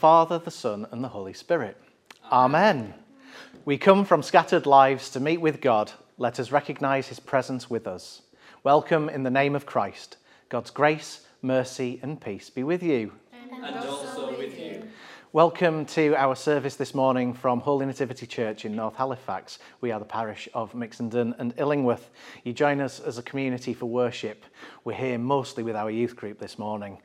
Father, the Son, and the Holy Spirit. Amen. We come from scattered lives to meet with God. Let us recognize his presence with us. Welcome in the name of Christ. God's grace, mercy, and peace be with you. And also with you. Welcome to our service this morning from Holy Nativity Church in North Halifax. We are the parish of Mixenden and Illingworth. You join us as a community for worship. We're here mostly with our youth group this morning.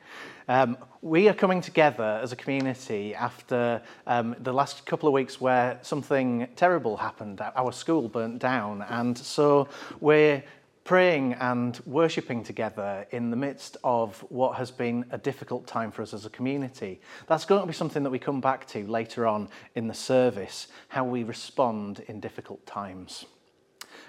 Um, we are coming together as a community after um, the last couple of weeks where something terrible happened. Our school burnt down, and so we're praying and worshipping together in the midst of what has been a difficult time for us as a community. That's going to be something that we come back to later on in the service, how we respond in difficult times.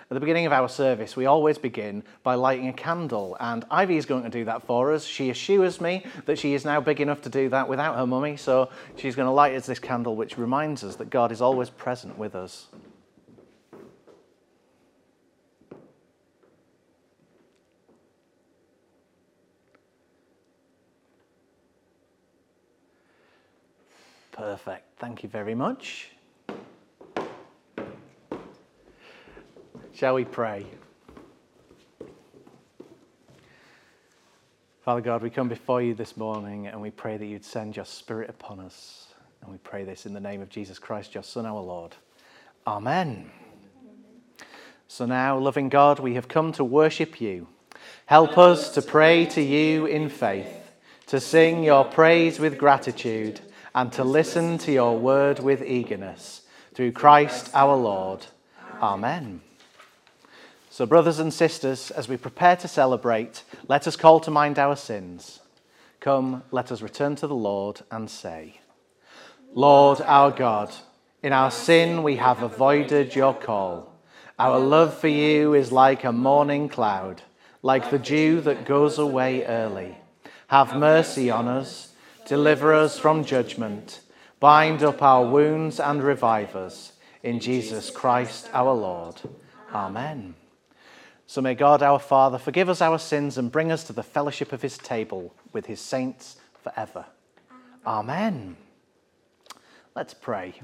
At the beginning of our service, we always begin by lighting a candle, and Ivy is going to do that for us. She assures me that she is now big enough to do that without her mummy, so she's going to light us this candle, which reminds us that God is always present with us. Perfect. Thank you very much. Shall we pray? Father God, we come before you this morning and we pray that you'd send your Spirit upon us. And we pray this in the name of Jesus Christ, your Son, our Lord. Amen. So now, loving God, we have come to worship you. Help us to pray to you in faith, to sing your praise with gratitude and to listen to your word with eagerness. Through Christ our Lord. Amen. So, brothers and sisters, as we prepare to celebrate, let us call to mind our sins. Come, let us return to the Lord and say, Lord our God, in our sin we have avoided your call. Our love for you is like a morning cloud, like the dew that goes away early. Have mercy on us Deliver us from judgment. Bind up our wounds and revive us. In Jesus Christ our Lord. Amen. So may God our Father forgive us our sins and bring us to the fellowship of his table with his saints forever. Amen. Let's pray.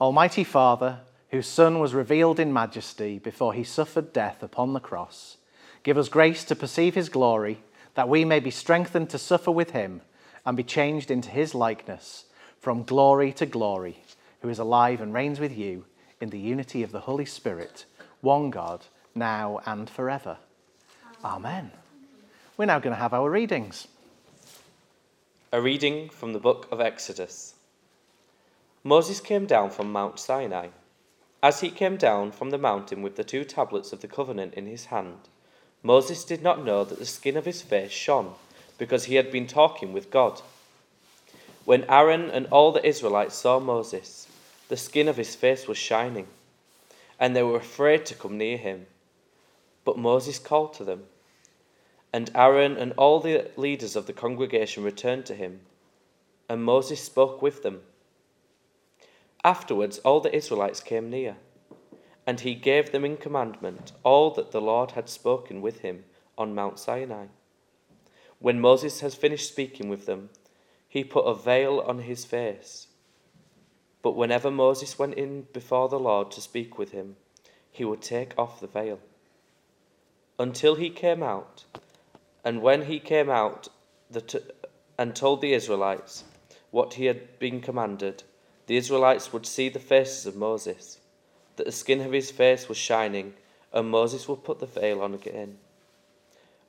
Almighty Father, whose Son was revealed in majesty before he suffered death upon the cross, give us grace to perceive his glory that we may be strengthened to suffer with him and be changed into his likeness from glory to glory, who is alive and reigns with you in the unity of the Holy Spirit, one God, now and forever. Amen. We're now going to have our readings. A reading from the book of Exodus. Moses came down from Mount Sinai. As he came down from the mountain with the two tablets of the covenant in his hand, Moses did not know that the skin of his face shone, because he had been talking with God. When Aaron and all the Israelites saw Moses, the skin of his face was shining, and they were afraid to come near him. But Moses called to them. And Aaron and all the leaders of the congregation returned to him, and Moses spoke with them. Afterwards, all the Israelites came near and he gave them in commandment all that the Lord had spoken with him on Mount Sinai. When Moses had finished speaking with them, he put a veil on his face. But whenever Moses went in before the Lord to speak with him, he would take off the veil. Until he came out, and when he came out t- and told the Israelites what he had been commanded, the Israelites would see the faces of Moses that the skin of his face was shining, and Moses would put the veil on again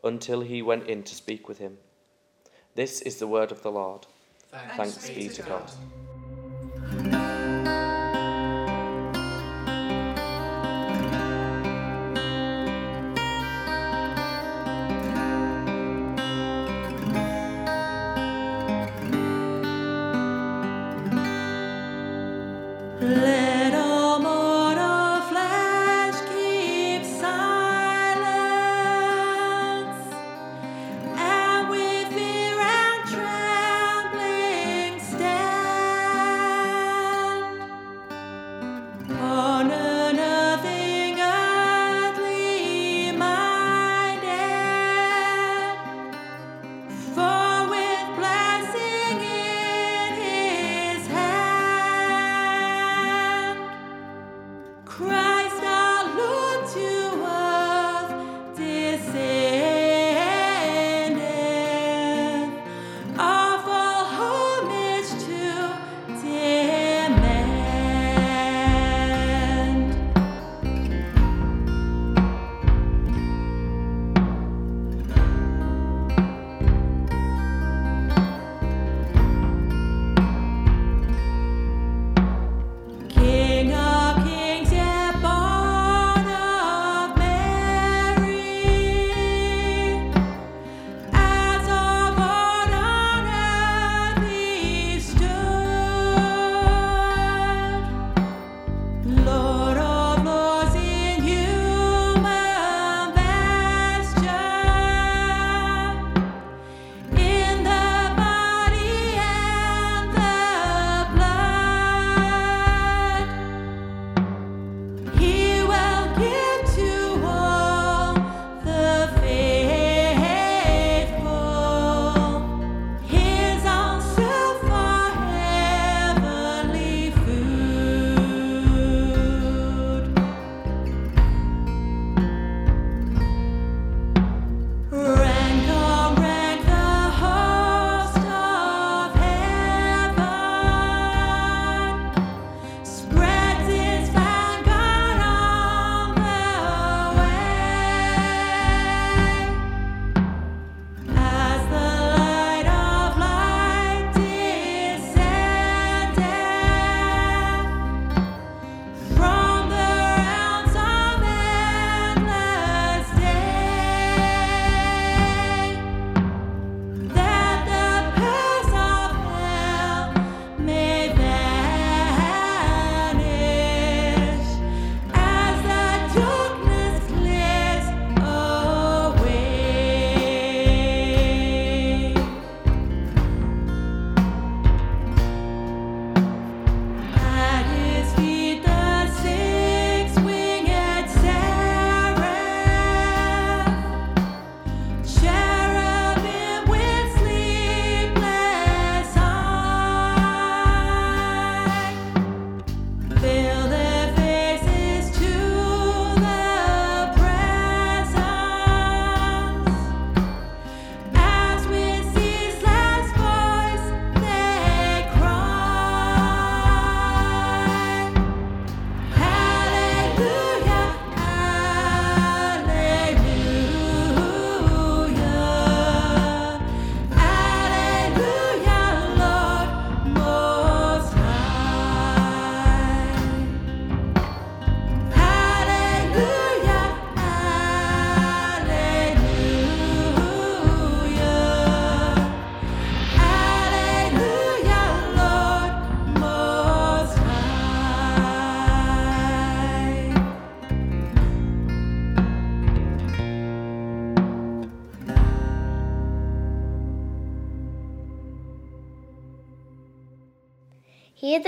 until he went in to speak with him. This is the word of the Lord. Thanks, Thanks be to God. God.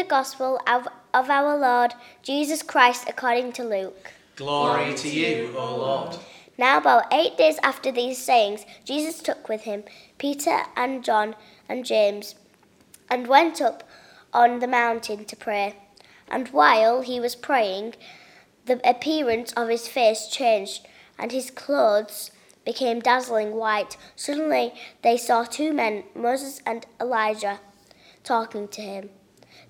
Gospel of, of our Lord Jesus Christ according to Luke. Glory to you, O Lord. Now, about eight days after these sayings, Jesus took with him Peter and John and James and went up on the mountain to pray. And while he was praying, the appearance of his face changed, and his clothes became dazzling white. Suddenly they saw two men, Moses and Elijah, talking to him.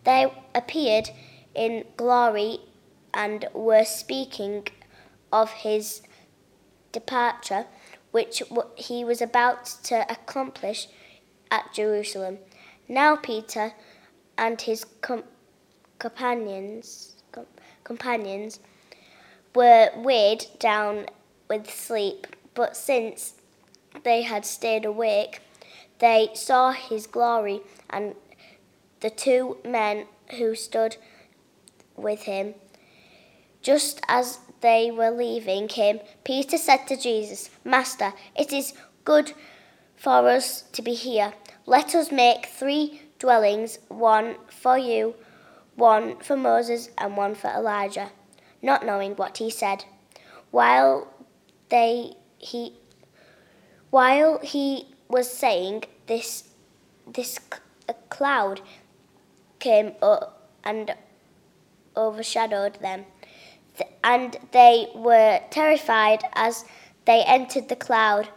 They appeared in glory and were speaking of his departure, which he was about to accomplish at Jerusalem. Now Peter and his com- companions com- companions were weighed down with sleep, but since they had stayed awake, they saw his glory and the two men who stood with him. Just as they were leaving him, Peter said to Jesus, Master, it is good for us to be here. Let us make three dwellings one for you, one for Moses, and one for Elijah. Not knowing what he said. While they he while he was saying this this a cloud came up and overshadowed them, and they were terrified as they entered the cloud.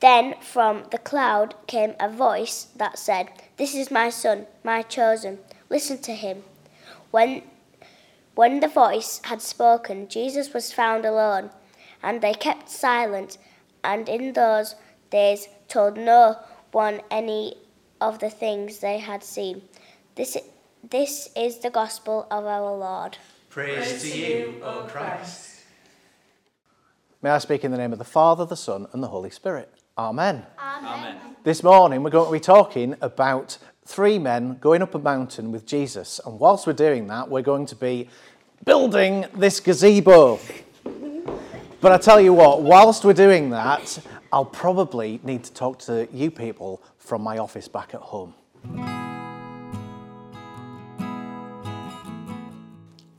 Then from the cloud came a voice that said, This is my son, my chosen. Listen to him. When, when the voice had spoken, Jesus was found alone, and they kept silent, and in those days told no one any of the things they had seen. This, this is the gospel of our Lord. Praise, to you, O Christ. May I speak in the name of the Father, the Son, and the Holy Spirit. Amen. Amen. This morning we're going to be talking about three men going up a mountain with Jesus. And whilst we're doing that, we're going to be building this gazebo. But I tell you what, whilst we're doing that, I'll probably need to talk to you people from my office back at home.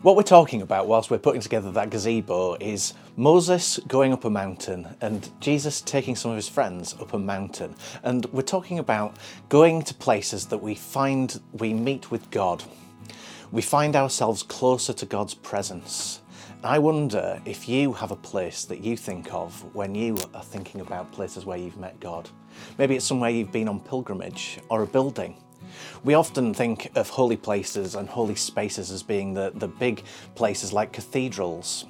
What we're talking about whilst we're putting together that gazebo is Moses going up a mountain and Jesus taking some of his friends up a mountain. And we're talking about going to places that we find we meet with God. We find ourselves closer to God's presence. I wonder if you have a place that you think of when you are thinking about places where you've met God. Maybe it's somewhere you've been on pilgrimage or a building we often think of holy places and holy spaces as being the, the big places like cathedrals,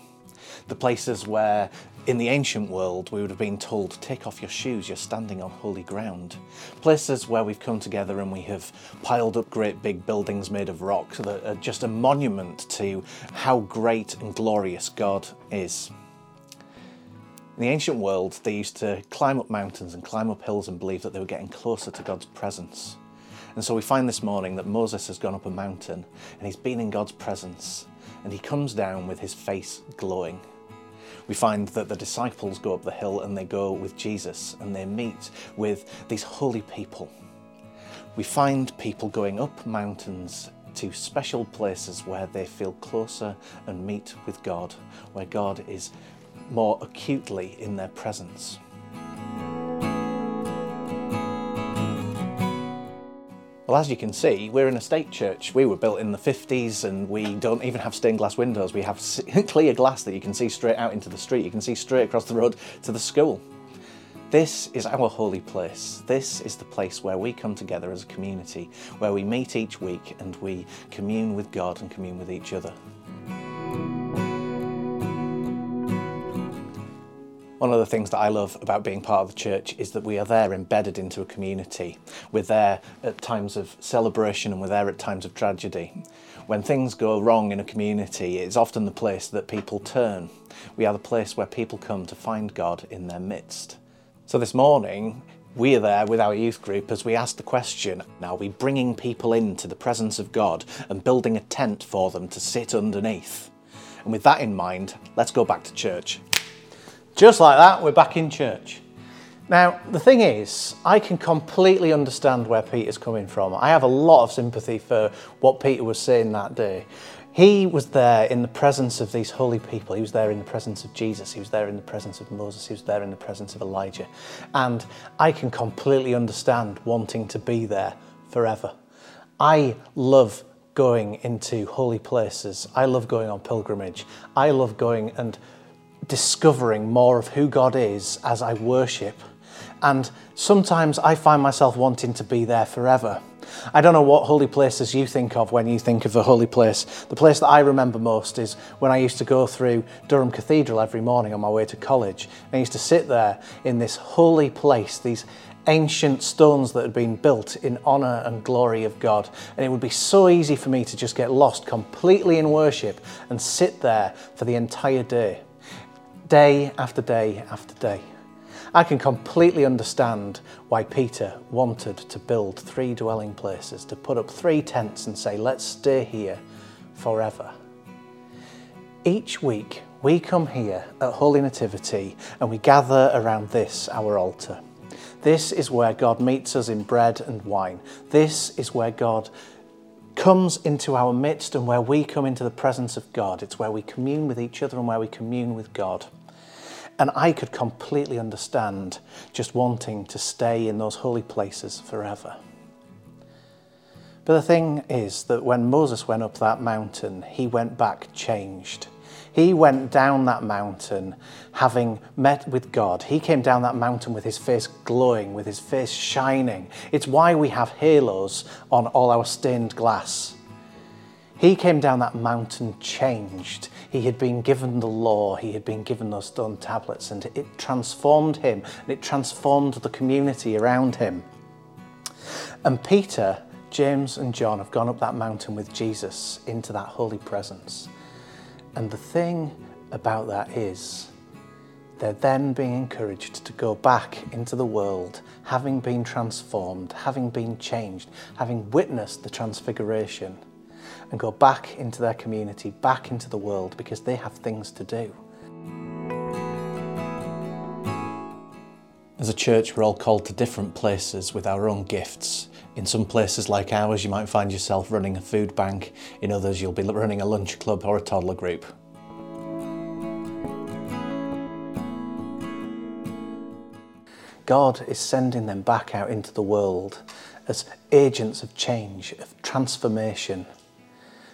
the places where in the ancient world we would have been told, take off your shoes, you're standing on holy ground. Places where we've come together and we have piled up great big buildings made of rock that are just a monument to how great and glorious God is. In the ancient world, they used to climb up mountains and climb up hills and believe that they were getting closer to God's presence. And so we find this morning that Moses has gone up a mountain and he's been in God's presence and he comes down with his face glowing. We find that the disciples go up the hill and they go with Jesus and they meet with these holy people. We find people going up mountains to special places where they feel closer and meet with God, where God is more acutely in their presence. Well, as you can see, we're an estate church. We were built in the 50s and we don't even have stained glass windows. We have clear glass that you can see straight out into the street. You can see straight across the road to the school. This is our holy place. This is the place where we come together as a community, where we meet each week and we commune with God and commune with each other. One of the things that I love about being part of the church is that we are there embedded into a community. We're there at times of celebration and we're there at times of tragedy. When things go wrong in a community, it's often the place that people turn. We are the place where people come to find God in their midst. So this morning, we are there with our youth group as we ask the question are we bringing people into the presence of God and building a tent for them to sit underneath? And with that in mind, let's go back to church. Just like that, we're back in church. Now, the thing is, I can completely understand where Peter's coming from. I have a lot of sympathy for what Peter was saying that day. He was there in the presence of these holy people. He was there in the presence of Jesus. He was there in the presence of Moses. He was there in the presence of Elijah. And I can completely understand wanting to be there forever. I love going into holy places. I love going on pilgrimage. I love going and discovering more of who God is as I worship. And sometimes I find myself wanting to be there forever. I don't know what holy places you think of when you think of a holy place. The place that I remember most is when I used to go through Durham Cathedral every morning on my way to college. I used to sit there in this holy place, these ancient stones that had been built in honour and glory of God. And it would be so easy for me to just get lost completely in worship and sit there for the entire day, day after day after day. I can completely understand why Peter wanted to build three dwelling places, to put up three tents and say, let's stay here forever. Each week, we come here at Holy Nativity and we gather around this, our altar. This is where God meets us in bread and wine. This is where God comes into our midst and where we come into the presence of God. It's where we commune with each other and where we commune with God. And I could completely understand just wanting to stay in those holy places forever. But the thing is that when Moses went up that mountain, he went back changed. He went down that mountain having met with God. He came down that mountain with his face glowing, with his face shining. It's why we have halos on all our stained glass. He came down that mountain changed. He had been given the law, he had been given those stone tablets, and it transformed him and it transformed the community around him. And Peter, James, and John have gone up that mountain with Jesus into that holy presence. And the thing about that is, they're then being encouraged to go back into the world, having been transformed, having been changed, having witnessed the transfiguration and go back into their community, back into the world, because they have things to do. As a church, we're all called to different places with our own gifts. In some places like ours, you might find yourself running a food bank. In others, you'll be running a lunch club or a toddler group. God is sending them back out into the world as agents of change, of transformation.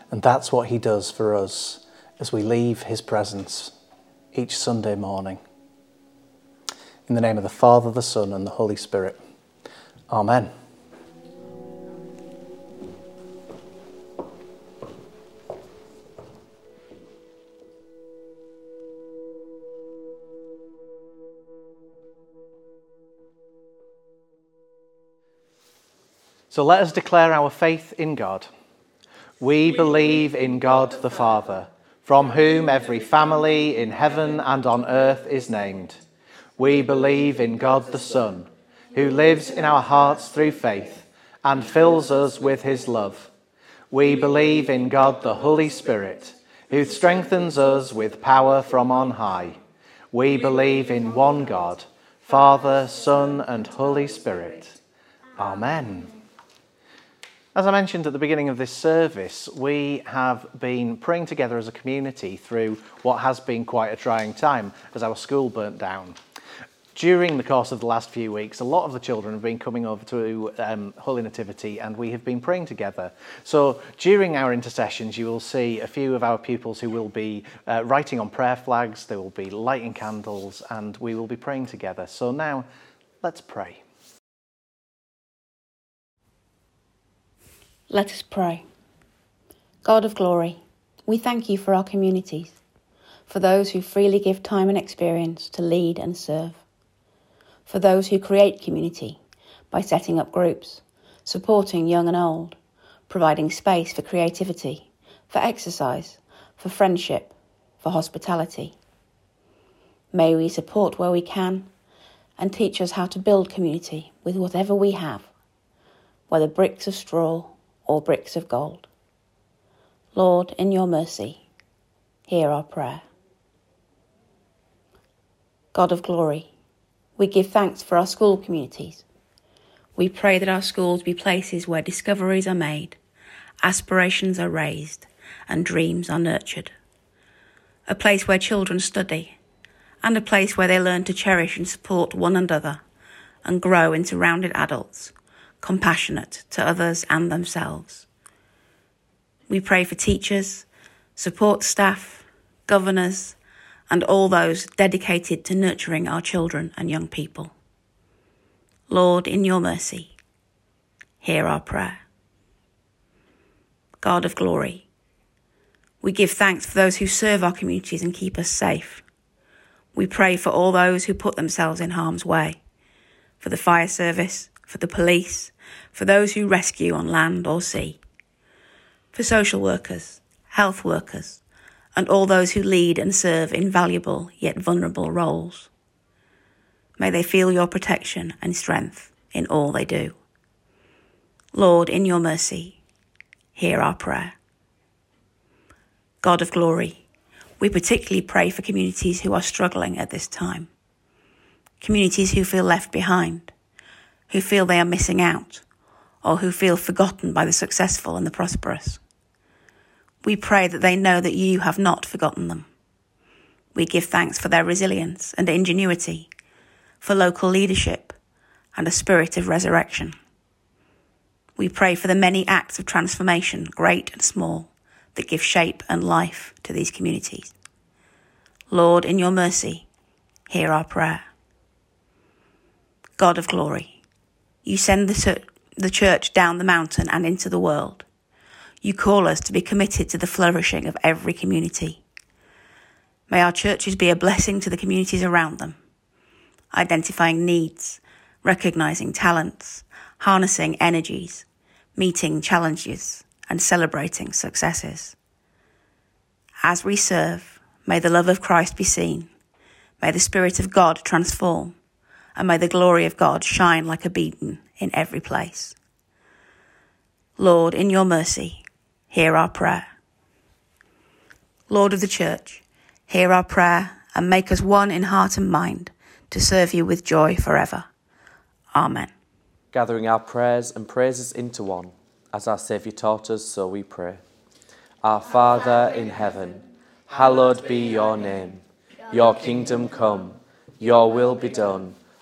And that's what He does for us as we leave His presence each Sunday morning. In the name of the Father, the Son, and the Holy Spirit. Amen. So let us declare our faith in God. We believe in God the Father, from whom every family in heaven and on earth is named. We believe in God the Son, who lives in our hearts through faith and fills us with his love. We believe in God the Holy Spirit, who strengthens us with power from on high. We believe in one God, Father, Son, and Holy Spirit. Amen. As I mentioned at the beginning of this service, we have been praying together as a community through what has been quite a trying time as our school burnt down. During the course of the last few weeks, a lot of the children have been coming over to um, Holy Nativity and we have been praying together. So during our intercessions, you will see a few of our pupils who will be uh, writing on prayer flags, they will be lighting candles, and we will be praying together. So now, let's pray. Let us pray. God of glory, we thank you for our communities, for those who freely give time and experience to lead and serve, for those who create community by setting up groups, supporting young and old, providing space for creativity, for exercise, for friendship, for hospitality. May we support where we can and teach us how to build community with whatever we have, whether bricks of straw or bricks of gold. Lord, in your mercy, hear our prayer. God of glory, we give thanks for our school communities. We pray that our schools be places where discoveries are made, aspirations are raised, and dreams are nurtured. A place where children study, and a place where they learn to cherish and support one another and grow into rounded adults, compassionate to others and themselves. We pray for teachers, support staff, governors, and all those dedicated to nurturing our children and young people. Lord, in your mercy, hear our prayer. God of glory, we give thanks for those who serve our communities and keep us safe. We pray for all those who put themselves in harm's way, for the fire service, for the police, for those who rescue on land or sea, for social workers, health workers, and all those who lead and serve in valuable yet vulnerable roles. May they feel your protection and strength in all they do. Lord, in your mercy, hear our prayer. God of glory, we particularly pray for communities who are struggling at this time. Communities who feel left behind, who feel they are missing out, or who feel forgotten by the successful and the prosperous. We pray that they know that you have not forgotten them. We give thanks for their resilience and ingenuity, for local leadership and a spirit of resurrection. We pray for the many acts of transformation, great and small, that give shape and life to these communities. Lord, in your mercy, hear our prayer. God of glory, you send the, the church down the mountain and into the world you call us to be committed to the flourishing of every community. May our churches be a blessing to the communities around them, identifying needs, recognizing talents, harnessing energies, meeting challenges, and celebrating successes. As we serve, may the love of Christ be seen, may the Spirit of God transform, and may the glory of God shine like a beacon in every place. Lord, in your mercy, hear our prayer. Lord of the Church, hear our prayer and make us one in heart and mind to serve you with joy forever. Amen. Gathering our prayers and praises into one, as our Saviour taught us, so we pray. Our Father in heaven, hallowed be your name. Your kingdom come, your will be done,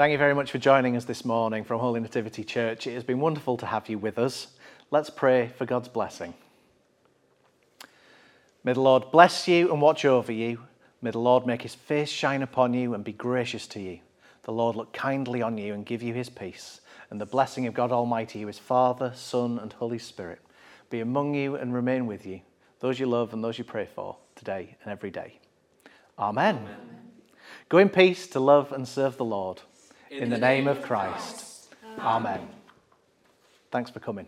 Thank you very much for joining us this morning from Holy Nativity Church. It has been wonderful to have you with us. Let's pray for God's blessing. May the Lord bless you and watch over you. May the Lord make his face shine upon you and be gracious to you. The Lord look kindly on you and give you his peace. And the blessing of God Almighty, who is Father, Son, and Holy Spirit, be among you and remain with you, those you love and those you pray for, today and every day. Amen. Amen. Go in peace to love and serve the Lord in, the name of Christ. Amen. Amen. Thanks for coming.